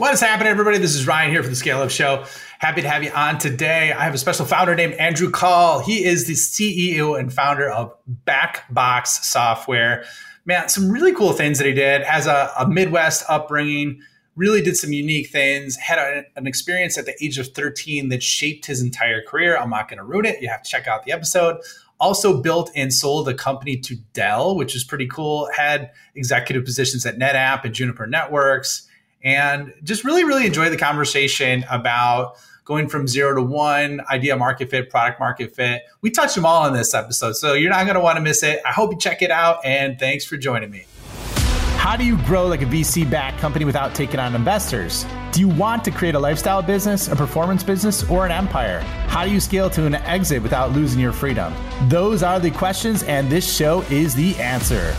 What is happening, everybody? This is Ryan here for the Scale Up Show. Happy to have you on today. I have a special founder named Andrew Kahl. He is the CEO and founder of Backbox Software. Man, some really cool things that he did. Has a, a Midwest upbringing, really did some unique things, had a, an experience at the age of 13 that shaped his entire career. I'm not going to ruin it. You have to check out the episode also built and sold a company to Dell, which is pretty cool. Had executive positions at NetApp and Juniper Networks and just really, really enjoy the conversation about going from zero to one, idea market fit, product market fit. We touched them all in this episode, so you're not going to want to miss it. I hope you check it out, and thanks for joining me. How do you grow like a VC backed company without taking on investors? Do you want to create a lifestyle business, a performance business, or an empire? How do you scale to an exit without losing your freedom? Those are the questions, and this show is the answer.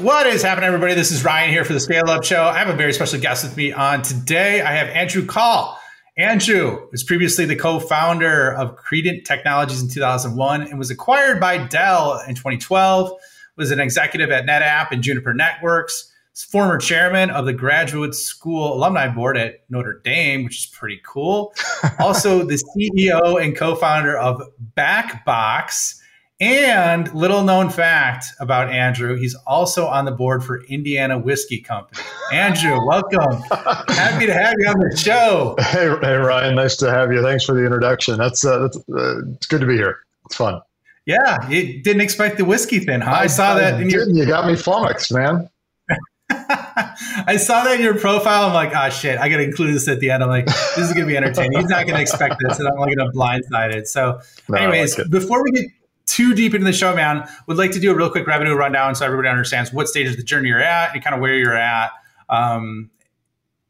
What is happening, everybody? This is Ryan here for the Scale Up Show. I have a very special guest with me on today. I have Andrew Kahl. Andrew was previously the co-founder of Credant Technologies in 2001 and was acquired by Dell in 2012. Was an executive at NetApp and Juniper Networks. Former chairman of the Graduate School Alumni Board at Notre Dame, which is pretty cool. also, the CEO and co-founder of Backbox and little known fact about Andrew, he's also on the board for Indiana Whiskey Company. Andrew, welcome. Happy to have you on the show. Hey, hey, Ryan, nice to have you. Thanks for the introduction. That's, uh, that's uh, it's good to be here. It's fun. Yeah, you didn't expect the whiskey thing, huh? I, I saw that in your. You got me flummoxed, man. I saw that in your profile. I'm like, oh shit, I got to include this at the end. I'm like, this is gonna be entertaining. He's not gonna expect this, and I'm like gonna blindside it. So, no, anyways, like before we get too deep into the show, man, would like to do a real quick revenue rundown so everybody understands what stage of the journey you're at and kind of where you're at um,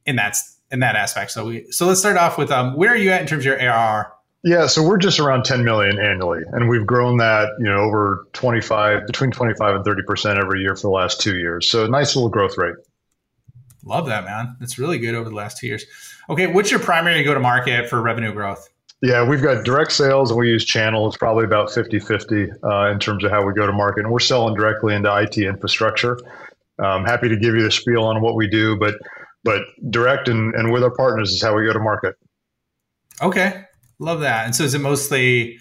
in that in that aspect. So we so let's start off with um, where are you at in terms of your ARR? Yeah, so we're just around 10 million annually, and we've grown that you know over 25 between 25 and 30 percent every year for the last two years. So nice little growth rate. Love that, man. That's really good over the last two years. Okay, what's your primary go to market for revenue growth? Yeah, we've got direct sales and we use channel. It's probably about 50 50 uh, in terms of how we go to market. And we're selling directly into IT infrastructure. I'm happy to give you the spiel on what we do, but but direct and, and with our partners is how we go to market. Okay, love that. And so is it mostly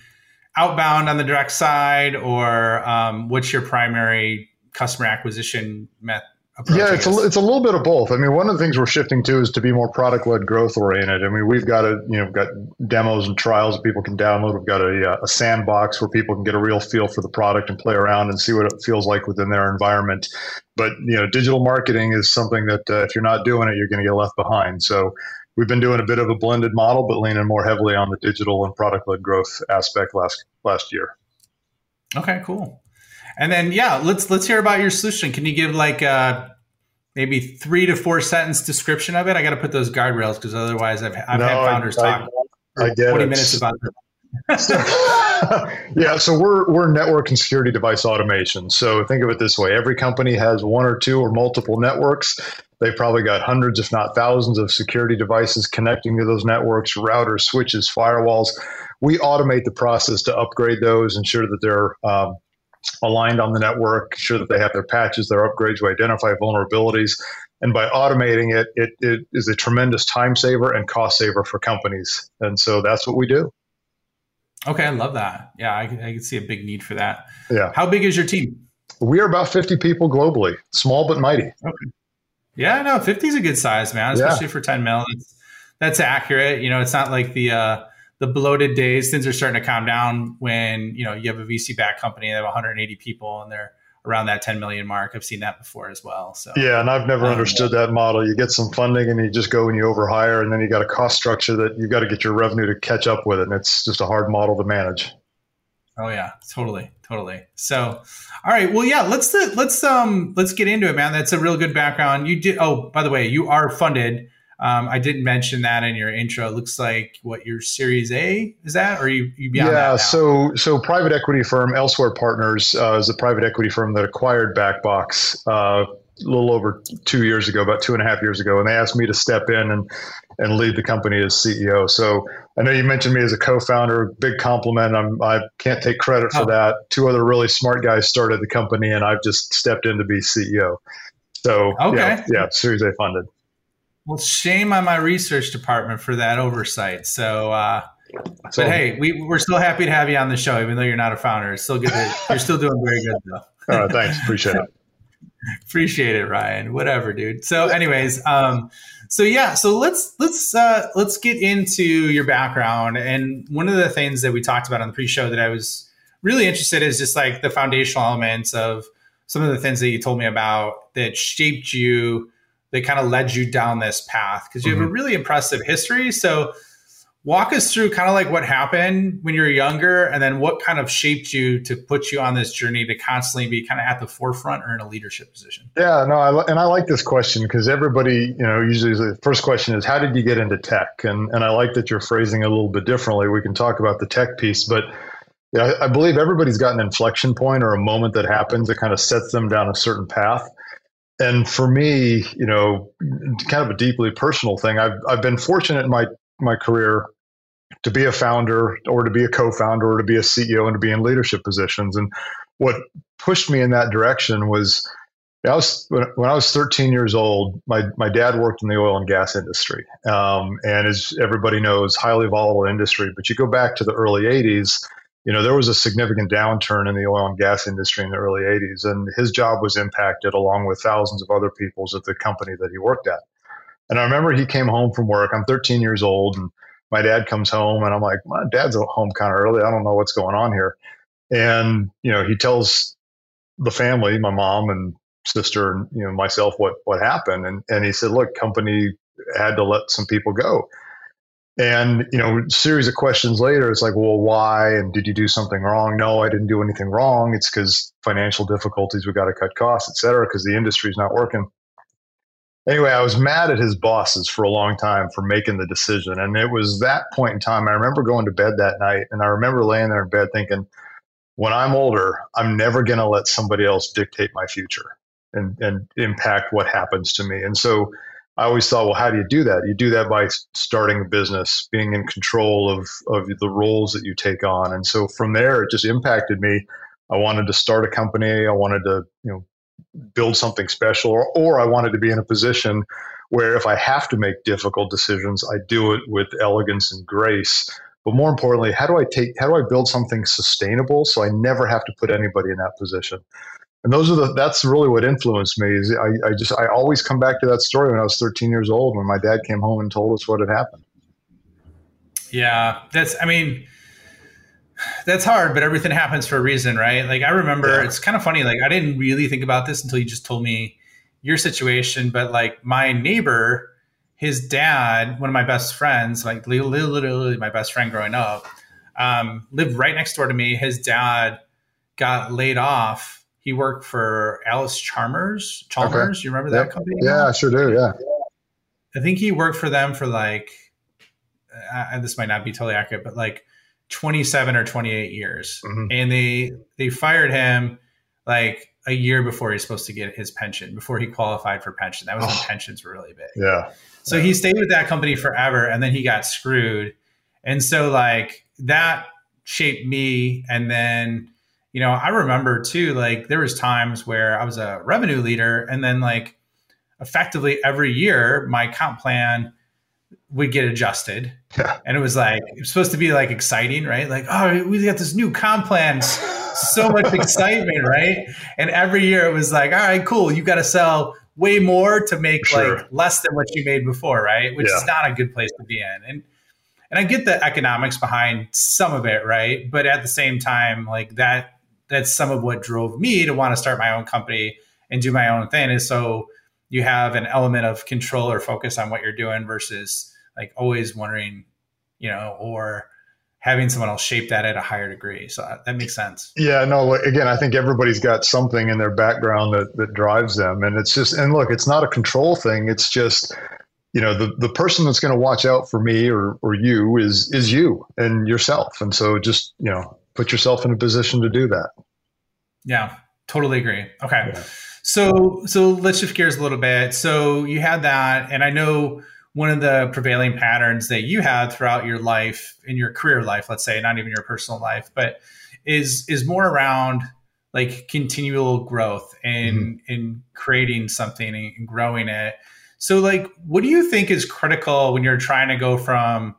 outbound on the direct side, or um, what's your primary customer acquisition method? Yeah, it's a, it's a little bit of both. I mean, one of the things we're shifting to is to be more product led, growth oriented. I mean, we've got a you know got demos and trials that people can download. We've got a, uh, a sandbox where people can get a real feel for the product and play around and see what it feels like within their environment. But you know, digital marketing is something that uh, if you're not doing it, you're going to get left behind. So we've been doing a bit of a blended model, but leaning more heavily on the digital and product led growth aspect last last year. Okay, cool. And then yeah, let's let's hear about your solution. Can you give like uh, maybe three to four sentence description of it? I got to put those guardrails because otherwise I've I've no, had founders I, talk I, I twenty it. minutes about it. yeah, so we're we're network and security device automation. So think of it this way: every company has one or two or multiple networks. They've probably got hundreds, if not thousands, of security devices connecting to those networks, routers, switches, firewalls. We automate the process to upgrade those, ensure that they're um, aligned on the network, sure that they have their patches, their upgrades, to identify vulnerabilities. And by automating it, it, it is a tremendous time saver and cost saver for companies. And so that's what we do. Okay, I love that. Yeah, I, I can see a big need for that. Yeah. How big is your team? We are about 50 people globally, small but mighty. Okay. Yeah, no, 50 is a good size, man, especially yeah. for 10 mil. That's, that's accurate. You know, it's not like the, uh, the bloated days, things are starting to calm down when you know you have a VC backed company they have 180 people and they're around that 10 million mark. I've seen that before as well. So yeah, and I've never um, understood that model. You get some funding and you just go and you overhire, and then you got a cost structure that you've got to get your revenue to catch up with it, and it's just a hard model to manage. Oh yeah, totally, totally. So, all right, well, yeah, let's let's um let's get into it, man. That's a real good background. You did. Oh, by the way, you are funded um, I didn't mention that in your intro. It looks like what your Series A is that, or you, you beyond yeah, so so private equity firm Elsewhere Partners uh, is a private equity firm that acquired Backbox uh, a little over two years ago, about two and a half years ago, and they asked me to step in and and lead the company as CEO. So I know you mentioned me as a co-founder. Big compliment. I'm, I can't take credit for oh. that. Two other really smart guys started the company, and I've just stepped in to be CEO. So okay. yeah, yeah, Series A funded. Well, shame on my research department for that oversight. So, uh, so but hey, we, we're still happy to have you on the show, even though you're not a founder. It's still good. That you're still doing very good, though. All right, thanks. Appreciate it. Appreciate it, Ryan. Whatever, dude. So, anyways, um, so yeah, so let's let's uh, let's get into your background. And one of the things that we talked about on the pre-show that I was really interested in is just like the foundational elements of some of the things that you told me about that shaped you, that kind of led you down this path because you mm-hmm. have a mm-hmm. really impressive history. So walk us through kind of like what happened when you were younger and then what kind of shaped you to put you on this journey to constantly be kind of at the forefront or in a leadership position yeah no I, and i like this question because everybody you know usually the first question is how did you get into tech and and i like that you're phrasing it a little bit differently we can talk about the tech piece but yeah, I believe everybody's got an inflection point or a moment that happens that kind of sets them down a certain path. And for me, you know, kind of a deeply personal thing. I've I've been fortunate in my my career to be a founder or to be a co-founder or to be a CEO and to be in leadership positions. And what pushed me in that direction was I was when I was 13 years old. My my dad worked in the oil and gas industry, um, and as everybody knows, highly volatile industry. But you go back to the early 80s, you know there was a significant downturn in the oil and gas industry in the early 80s, and his job was impacted along with thousands of other people's at the company that he worked at. And I remember he came home from work. I'm 13 years old, and my dad comes home and I'm like, my dad's home kind of early. I don't know what's going on here. And, you know, he tells the family, my mom and sister and, you know, myself what, what happened. And, and he said, look, company had to let some people go. And, you know, series of questions later, it's like, well, why? And did you do something wrong? No, I didn't do anything wrong. It's because financial difficulties, we got to cut costs, et cetera, because the industry's not working anyway, I was mad at his bosses for a long time for making the decision. And it was that point in time, I remember going to bed that night and I remember laying there in bed thinking, when I'm older, I'm never going to let somebody else dictate my future and, and impact what happens to me. And so I always thought, well, how do you do that? You do that by starting a business, being in control of, of the roles that you take on. And so from there, it just impacted me. I wanted to start a company. I wanted to, you know, build something special, or, or I wanted to be in a position where if I have to make difficult decisions, I do it with elegance and grace. But more importantly, how do I take how do I build something sustainable so I never have to put anybody in that position? And those are the that's really what influenced me. Is I, I just I always come back to that story when I was 13 years old when my dad came home and told us what had happened. Yeah, that's I mean that's hard, but everything happens for a reason, right? Like I remember, yeah. it's kind of funny. Like I didn't really think about this until you just told me your situation. But like my neighbor, his dad, one of my best friends, like literally my best friend growing up, um, lived right next door to me. His dad got laid off. He worked for Allis-Chalmers. Chalmers, okay. you remember that company? Yeah, I sure do. Yeah. I think he worked for them for like. Uh, this might not be totally accurate, but like 27 or 28 years mm-hmm. and they they fired him like a year before he's supposed to get his pension before he qualified for pension that was oh. when pensions were really big yeah so yeah. he stayed with that company forever and then he got screwed and so like that shaped me and then you know i remember too like there was times where i was a revenue leader and then like effectively every year my comp plan would get adjusted. Yeah. And it was like, it was supposed to be like exciting, right? Like, oh, we got this new comp plan. so much excitement, right? And every year it was like, all right, cool. You got to sell way more to make sure. like less than what you made before, right? Which yeah. is not a good place to be in. And and I get the economics behind some of it, right? But at the same time, like that that's some of what drove me to want to start my own company and do my own thing is so you have an element of control or focus on what you're doing versus like always wondering, you know, or having someone else shape that at a higher degree. So uh, that makes sense. Yeah, no, again, I think everybody's got something in their background that, that drives them. And it's just, and look, it's not a control thing. It's just, you know, the, the person that's going to watch out for me or, or you is, is you and yourself. And so just, you know, put yourself in a position to do that. Yeah, totally agree. Okay. Yeah. So so let's shift gears a little bit. So you had that, and I know one of the prevailing patterns that you had throughout your life in your career life, let's say, not even your personal life, but is is more around like continual growth and mm-hmm. in creating something and growing it. So like what do you think is critical when you're trying to go from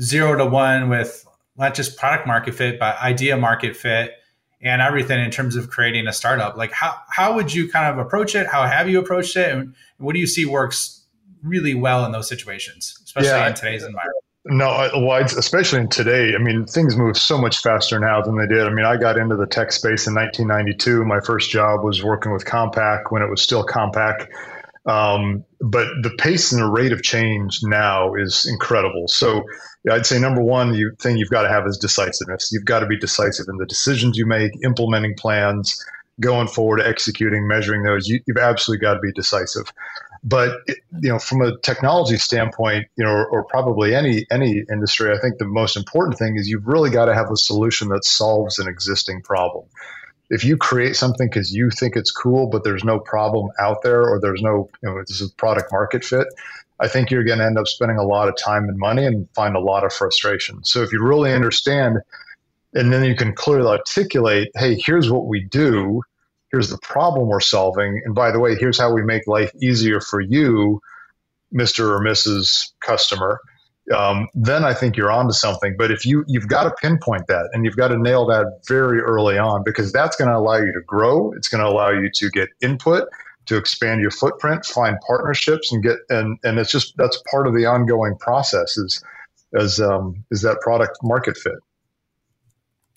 zero to one with not just product market fit, but idea market fit and everything in terms of creating a startup? Like how how would you kind of approach it? How have you approached it? And what do you see works really well in those situations, especially yeah, in today's environment? No, well, especially in today. I mean, things move so much faster now than they did. I mean, I got into the tech space in 1992. My first job was working with Compaq when it was still Compaq. Um, but the pace and the rate of change now is incredible. So I'd say number one you, thing you've got to have is decisiveness. You've got to be decisive in the decisions you make, implementing plans, going forward, executing, measuring those. You, have absolutely got to be decisive. But you know, from a technology standpoint, you know, or, or, probably any any industry, I think the most important thing is you've really got to have a solution that solves an existing problem. If you create something because you think it's cool, but there's no problem out there, or there's no, you know, this is product market fit, I think you're going to end up spending a lot of time and money and find a lot of frustration. So if you really understand, and then you can clearly articulate, hey, here's what we do here's the problem we're solving and by the way here's how we make life easier for you mr or mrs customer um, then i think you're onto something but if you you've got to pinpoint that and you've got to nail that very early on because that's going to allow you to grow it's going to allow you to get input to expand your footprint find partnerships and get and and it's just that's part of the ongoing process is as um, is that product market fit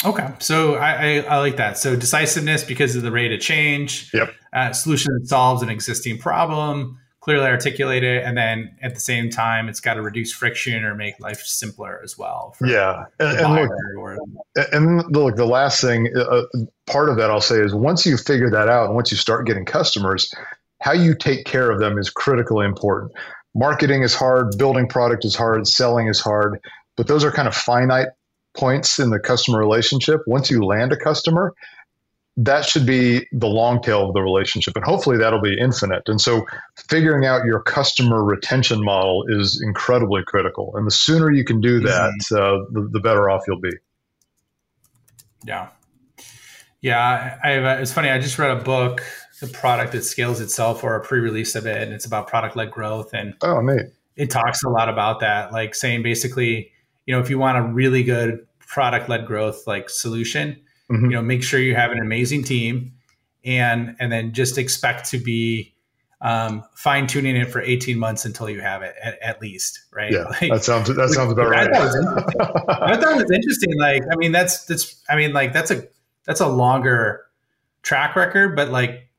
Okay, so I, I, I, like that. So decisiveness because of the rate of change. Yep. Uh, solution that solves an existing problem, clearly articulate it, and then at the same time, it's got to reduce friction or make life simpler as well. yeah, and, and look, or, and look, the last thing, uh, uh, part of that I'll say is once you figure that out, and once you start getting customers, how you take care of them is critically important. Marketing is hard, building product is hard, selling is hard, but those are kind of finite points in the customer relationship. Once you land a customer, that should be the long tail of the relationship. And hopefully that'll be infinite. And so figuring out your customer retention model is incredibly critical. And the sooner you can do that, uh, the, the, better off you'll be. Yeah. Yeah. I, I, it's funny. I just read a book, The Product That Scales Itself, or a pre release of it. And it's about product led growth. And oh, neat. It talks a lot about that, like saying basically, you know, if you want a really good product led growth like solution, mm-hmm. you know, make sure you have an amazing team and and then just expect to be um, fine tuning it for 18 months until you have it at, at least, right? Yeah, like, that sounds that sounds about right. I thought, I thought it was interesting. Like, I mean, that's that's I mean, like that's a that's a longer track record, but like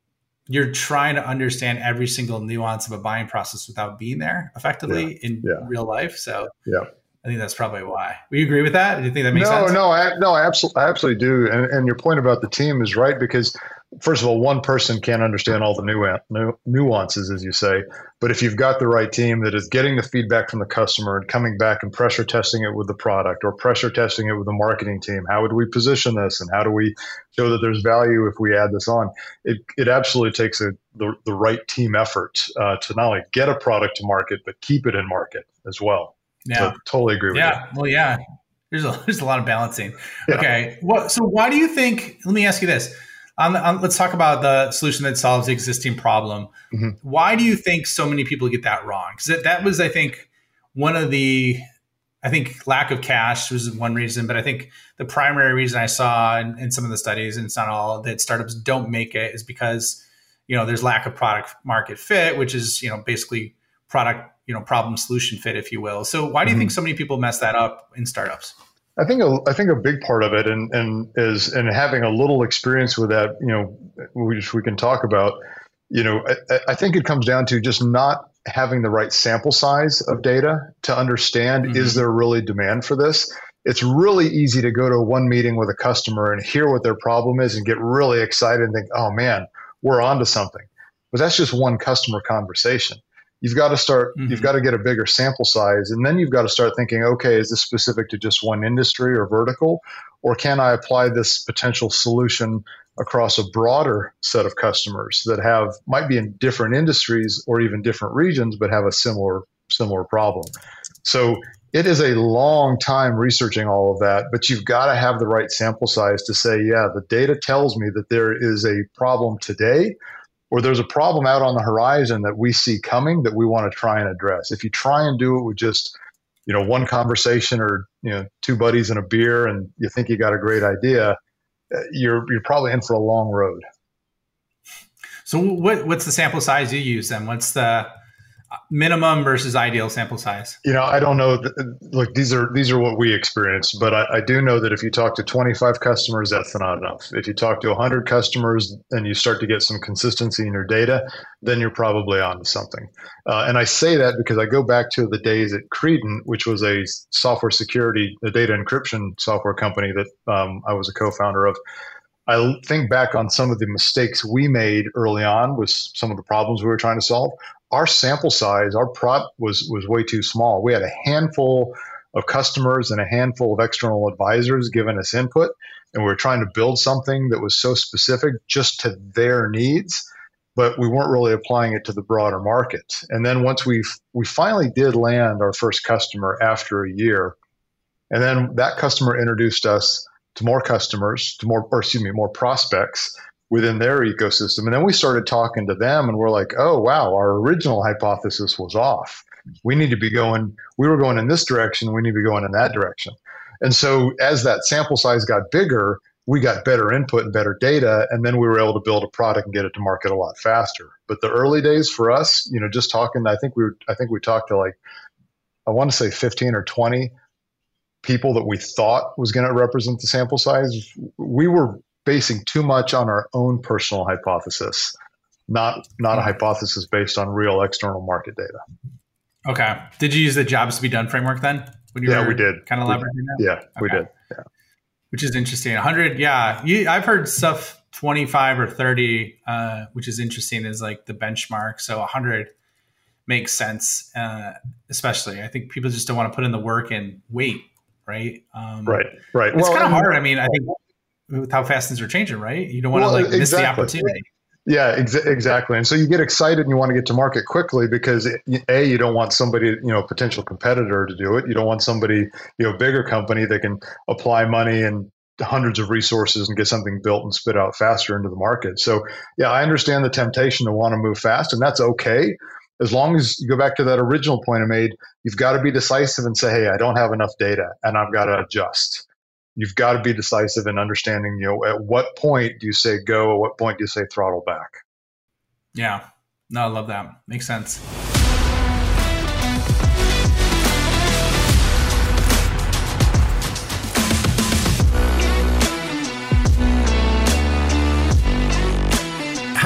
you're trying to understand every single nuance of a buying process without being there effectively yeah. in yeah. real life. So yeah, I think that's probably why. Would you agree with that? Do you think that makes no, sense? No, I, no, I absolutely, I absolutely do. And, and your point about the team is right because, first of all, one person can't understand all the nu- nuances, as you say. But if you've got the right team that is getting the feedback from the customer and coming back and pressure testing it with the product or pressure testing it with the marketing team, how would we position this and how do we show that there's value if we add this on? It, it absolutely takes a, the, the right team effort uh, to not only get a product to market, but keep it in market as well. Yeah, so, totally agree with yeah. you. Well, yeah. There's a there's a lot of balancing. Yeah. Okay. Well, so why do you think? Let me ask you this. On, the, on let's talk about the solution that solves the existing problem. Mm-hmm. Why do you think so many people get that wrong? Because that, that was, I think, one of the I think lack of cash was one reason, but I think the primary reason I saw in, in, some of the studies, and it's not all, that startups don't make it is because you know there's lack of product market fit, which is you know basically product you know problem solution fit if you will so why do you mm-hmm. think so many people mess that up in startups I think a, I think a big part of it, and, and is and having a little experience with that, you know, which we can talk about. You know, I, I think it comes down to just not having the right sample size of data to understand mm-hmm. is there really demand for this. It's really easy to go to one meeting with a customer and hear what their problem is and get really excited and think, oh man, we're onto something. But that's just one customer conversation you've got to start mm-hmm. you've got to get a bigger sample size and then you've got to start thinking okay is this specific to just one industry or vertical or can i apply this potential solution across a broader set of customers that have might be in different industries or even different regions but have a similar similar problem so it is a long time researching all of that, but you've got to have the right sample size to say, yeah, the data tells me that there is a problem today or there's a problem out on the horizon that we see coming that we want to try and address. If you try and do it with just, you know, one conversation or, you know, two buddies and a beer and you think you got a great idea, uh, you're you're probably in for a long road. So what what's the sample size you use then? What's the minimum versus ideal sample size? You know, I don't know. Like these are these are what we experience, but I, I, do know that if you talk to 25 customers, that's not enough. If you talk to 100 customers and you start to get some consistency in your data, then you're probably onto something. Uh, and I say that because I go back to the days at Credant, which was a software security, a data encryption software company that um, I was a co-founder of. I think back on some of the mistakes we made early on with some of the problems we were trying to solve our sample size, our prop was was way too small. We had a handful of customers and a handful of external advisors giving us input, and we were trying to build something that was so specific just to their needs, but we weren't really applying it to the broader market. And then once we we finally did land our first customer after a year, and then that customer introduced us to more customers, to more or excuse me, more prospects within their ecosystem. And then we started talking to them and we're like, oh, wow, our original hypothesis was off. We need to be going, we were going in this direction, we need to be going in that direction. And so as that sample size got bigger, we got better input and better data, and then we were able to build a product and get it to market a lot faster. But the early days for us, you know, just talking, I think we were, I think we talked to like, I want to say 15 or 20 people that we thought was going to represent the sample size. We were basing too much on our own personal hypothesis, not not a hypothesis based on real external market data. Okay. Did you use the jobs to be done framework then? When you yeah, we did. Kind of leveraging that. Yeah, okay. we did. Yeah. Which is interesting. 100. Yeah, you, I've heard stuff 25 or 30, uh, which is interesting, is like the benchmark. So 100 makes sense, uh, especially. I think people just don't want to put in the work and wait, right? Um, right, right. It's well, kind of hard. I mean, I think with how fast things are changing, right? You don't want well, to like exactly. miss the opportunity. Yeah, ex- exactly. And so you get excited and you want to get to market quickly because a you don't want somebody, you know, potential competitor to do it. You don't want somebody, you know, bigger company that can apply money and hundreds of resources and get something built and spit out faster into the market. So yeah, I understand the temptation to want to move fast, and that's okay as long as you go back to that original point I made. You've got to be decisive and say, hey, I don't have enough data, and I've got to adjust you've got to be decisive in understanding, you know, at what point do you say go, at what point do you say throttle back? Yeah. No, I love that. Makes sense.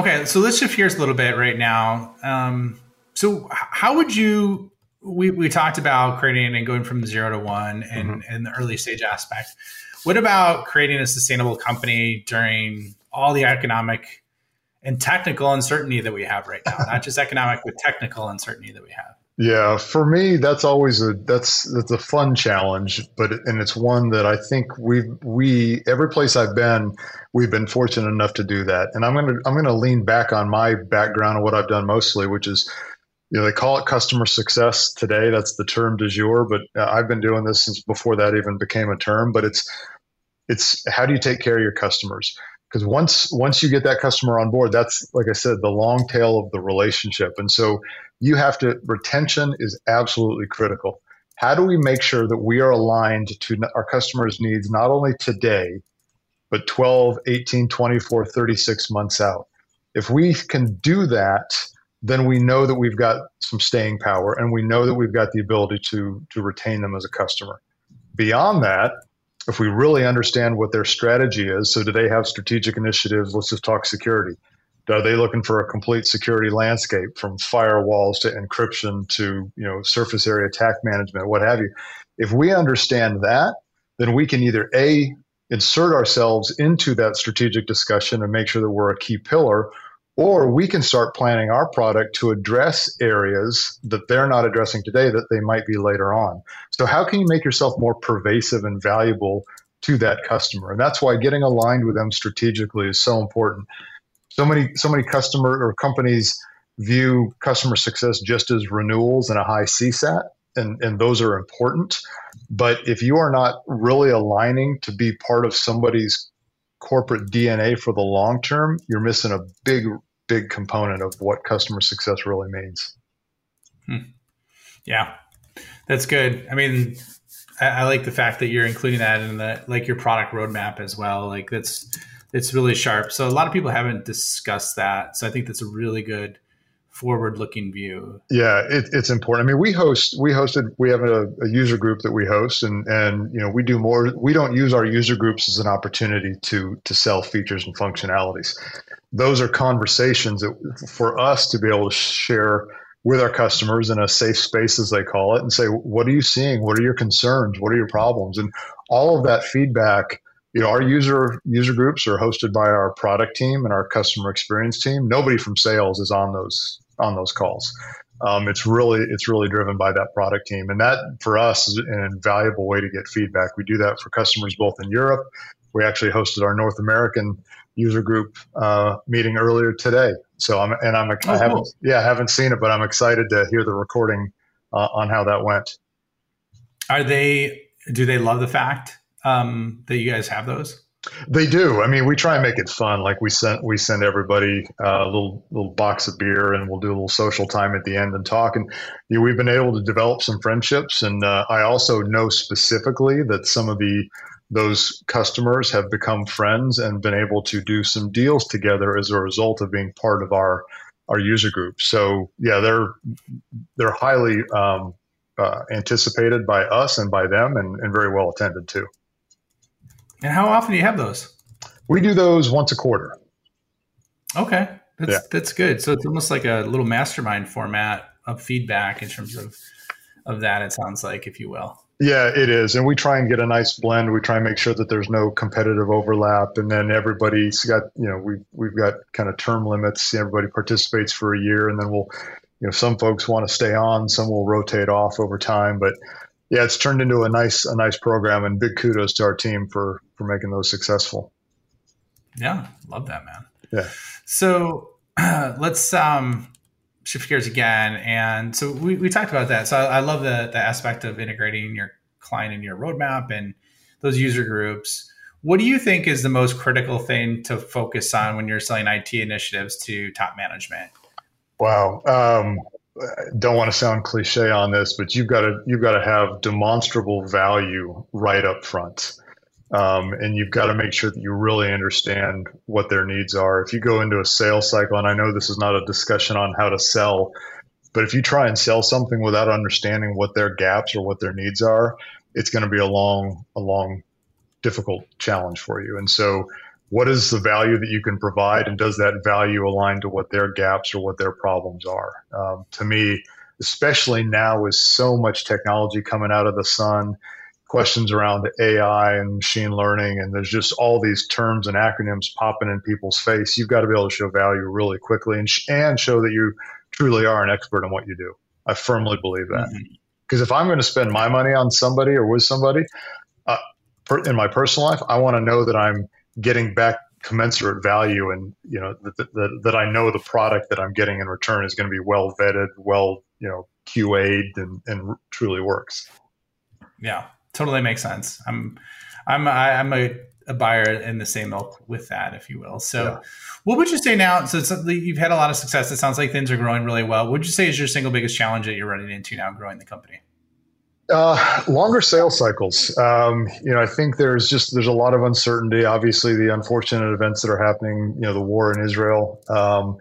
Okay, so let's shift gears a little bit right now. Um, so, how would you? We, we talked about creating and going from zero to one and, mm-hmm. and the early stage aspect. What about creating a sustainable company during all the economic and technical uncertainty that we have right now? Not just economic, but technical uncertainty that we have. Yeah, for me, that's always a that's that's a fun challenge, but and it's one that I think we we every place I've been, we've been fortunate enough to do that. And I'm gonna I'm gonna lean back on my background and what I've done mostly, which is, you know, they call it customer success today. That's the term du jour, but uh, I've been doing this since before that even became a term. But it's it's how do you take care of your customers? because once once you get that customer on board that's like i said the long tail of the relationship and so you have to retention is absolutely critical. How do we make sure that we are aligned to our customers needs not only today but 12 18 24 36 months out? If we can do that then we know that we've got some staying power and we know that we've got the ability to to retain them as a customer. Beyond that if we really understand what their strategy is so do they have strategic initiatives? Let's just talk security Are they looking for a complete security landscape from firewalls to encryption to you know surface area attack management, what have you? If we understand that, then we can either a insert ourselves into that strategic discussion and make sure that we're a key pillar, or we can start planning our product to address areas that they're not addressing today that they might be later on. So, how can you make yourself more pervasive and valuable to that customer? And that's why getting aligned with them strategically is so important. So many, so many customer or companies view customer success just as renewals and a high CSAT, and, and those are important. But if you are not really aligning to be part of somebody's corporate DNA for the long term, you're missing a big, big component of what customer success really means. Hmm. Yeah, that's good. I mean, I, I, like the fact that you're including that in the like your product roadmap as well. Like that's it's really sharp. So a lot of people haven't discussed that. So I think that's a really good forward looking view. Yeah it, it's important. I mean we host we hosted we have a, a, user group that we host and and you know we do more we don't use our user groups as an opportunity to to sell features and functionalities. Those are conversations that for us to be able to share with our customers in a safe space as they call it and say what are you seeing? What are your concerns? What are your problems? And all of that feedback you know our user user groups are hosted by our product team and our customer experience team nobody from sales is on those on those calls. Um, it's really it's really driven by that product team, and that for us is an invaluable way to get feedback. We do that for customers both in Europe. We actually hosted our North American user group uh, meeting earlier today. So I'm and I'm oh, I haven't cool. yeah I haven't seen it, but I'm excited to hear the recording uh, on how that went. Are they? Do they love the fact um, that you guys have those? They do. I mean, we try and make it fun. Like we send we send everybody uh, a little little box of beer, and we'll do a little social time at the end and talk. And you know, we've been able to develop some friendships. And uh, I also know specifically that some of the those customers have become friends and been able to do some deals together as a result of being part of our our user group. So yeah, they're they're highly um, uh, anticipated by us and by them, and, and very well attended too. And how often do you have those? We do those once a quarter. Okay. That's, yeah. that's good. So it's almost like a little mastermind format of feedback in terms of, of that, it sounds like, if you will. Yeah, it is. And we try and get a nice blend. We try and make sure that there's no competitive overlap. And then everybody's got, you know, we've, we've got kind of term limits. Everybody participates for a year and then we'll, you know, some folks want to stay on, some will rotate off over time. But yeah, it's turned into a nice a nice program, and big kudos to our team for for making those successful. Yeah, love that, man. Yeah. So uh, let's um, shift gears again, and so we, we talked about that. So I, I love the the aspect of integrating your client in your roadmap and those user groups. What do you think is the most critical thing to focus on when you're selling IT initiatives to top management? Wow. Um, don't want to sound cliche on this, but you've got to you've got to have demonstrable value right up front, um, and you've got to make sure that you really understand what their needs are. If you go into a sales cycle, and I know this is not a discussion on how to sell, but if you try and sell something without understanding what their gaps or what their needs are, it's going to be a long, a long, difficult challenge for you. And so what is the value that you can provide and does that value align to what their gaps or what their problems are? Um, to me especially now with so much technology coming out of the sun questions around ai and machine learning and there's just all these terms and acronyms popping in people's face you've got to be able to show value really quickly and, sh- and show that you truly are an expert in what you do. I firmly believe that. Because mm-hmm. if i'm going to spend my money on somebody or with somebody uh, per- in my personal life i want to know that i'm getting back commensurate value and you know that, that, that I know the product that I'm getting in return is going to be well vetted, well you know QA'd and, and truly works. Yeah, totally makes sense. I'm I'm I, am i am a, a buyer in the same milk with that, if you will. So, yeah. what would you say now? So you've had a lot of success. It sounds like things are growing really well. What would you say is your single biggest challenge that you're running into now, growing the company? Uh, longer sales cycles. Um, you know, I think there's just there's a lot of uncertainty. Obviously, the unfortunate events that are happening. You know, the war in Israel. Um,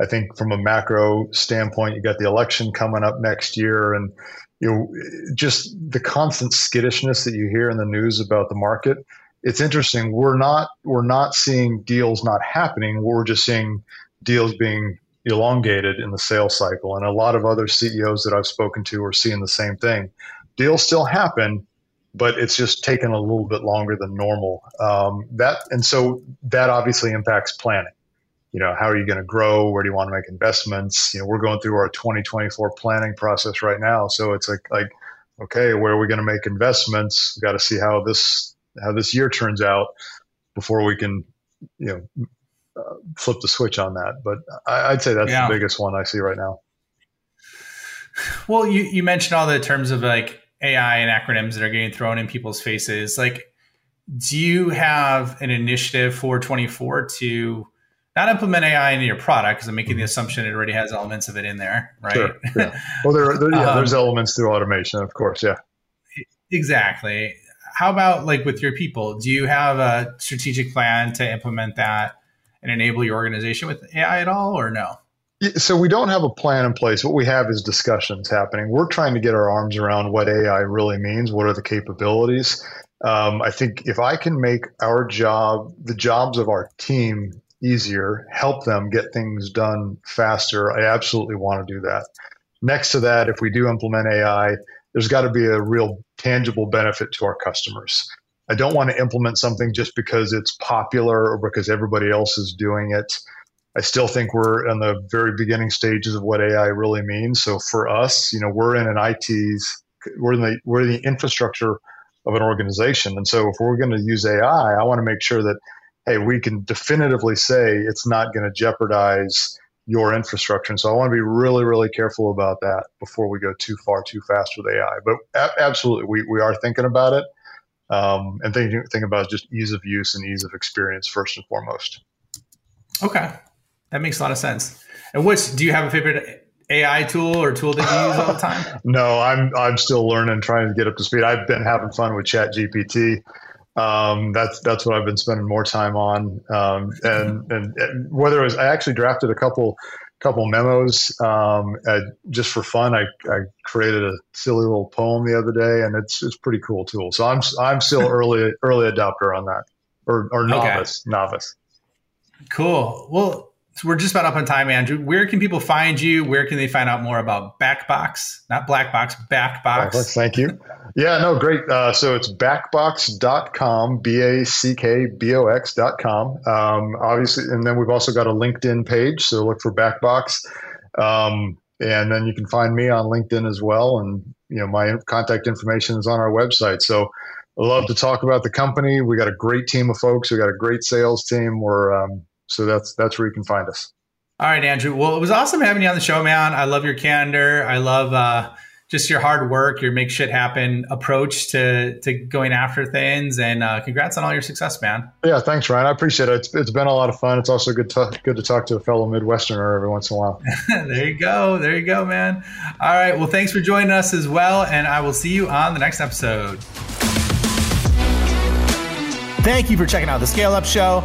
I think from a macro standpoint, you got the election coming up next year, and you know, just the constant skittishness that you hear in the news about the market. It's interesting. We're not we're not seeing deals not happening. We're just seeing deals being elongated in the sales cycle. And a lot of other CEOs that I've spoken to are seeing the same thing. Deals still happen, but it's just taken a little bit longer than normal. Um, that and so that obviously impacts planning. You know, how are you going to grow? Where do you want to make investments? You know, we're going through our 2024 planning process right now, so it's like like okay, where are we going to make investments? We've got to see how this how this year turns out before we can you know uh, flip the switch on that. But I, would say that's yeah. the biggest one I see right now. Well, you, you mentioned all the terms of like AI and acronyms that are getting thrown in people's faces. Like, do you have an initiative for 24 to not implement AI into your product? Because I'm making the mm-hmm. assumption it already has elements of it in there, right? Sure, yeah. Well, there, there yeah, um, there's elements through automation, of course. Yeah. Exactly. How about like with your people? Do you have a strategic plan to implement that and enable your organization with AI at all, or no? So we don't have a plan in place. What we have is discussions happening. We're trying to get our arms around what AI really means. What are the capabilities? Um, I think if I can make our job, the jobs of our team easier, help them get things done faster, I absolutely want to do that. Next to that, if we do implement AI, there's got to be a real tangible benefit to our customers. I don't want to implement something just because it's popular or because everybody else is doing it. I still think we're in the very beginning stages of what AI really means. So for us, you know, we're in an IT's, we're in the we're in the infrastructure of an organization, and so if we're going to use AI, I want to make sure that hey, we can definitively say it's not going to jeopardize your infrastructure. And so I want to be really, really careful about that before we go too far, too fast with AI. But a- absolutely, we, we are thinking about it um, and thinking think about just ease of use and ease of experience first and foremost. Okay, that makes a lot of sense. And what's do you have a favorite AI tool or tool that you use all the time? no, I'm I'm still learning, trying to get up to speed. I've been having fun with Chat GPT. Um, that's that's what I've been spending more time on. Um, and, and, and whether it was, I actually drafted a couple couple memos um, just for fun. I, I created a silly little poem the other day, and it's it's pretty cool tool. So I'm I'm still early early adopter on that, or or novice okay. novice. Cool. Well, so we're just about up on time, Andrew. Where can people find you? Where can they find out more about Backbox? Not Black Box, Backbox. Backbox thank you. Yeah, no, great. Uh, so it's backbox.com, B A C K B O X.com. Um, obviously, and then we've also got a LinkedIn page. So look for Backbox. Um, and then you can find me on LinkedIn as well. And, you know, my contact information is on our website. So I love to talk about the company. We got a great team of folks. We got a great sales team. We're, um, so that's that's where you can find us. All right, Andrew. Well, it was awesome having you on the show, man. I love your candor. I love uh, just your hard work, your make shit happen approach to to going after things, and uh, congrats on all your success, man. Yeah, thanks, Ryan. I appreciate it. It's, it's been a lot of fun. It's also good to good to talk to a fellow Midwesterner every once in a while. there you go. There you go, man. All right. Well, thanks for joining us as well, and I will see you on the next episode. Thank you for checking out the Scale Up Show.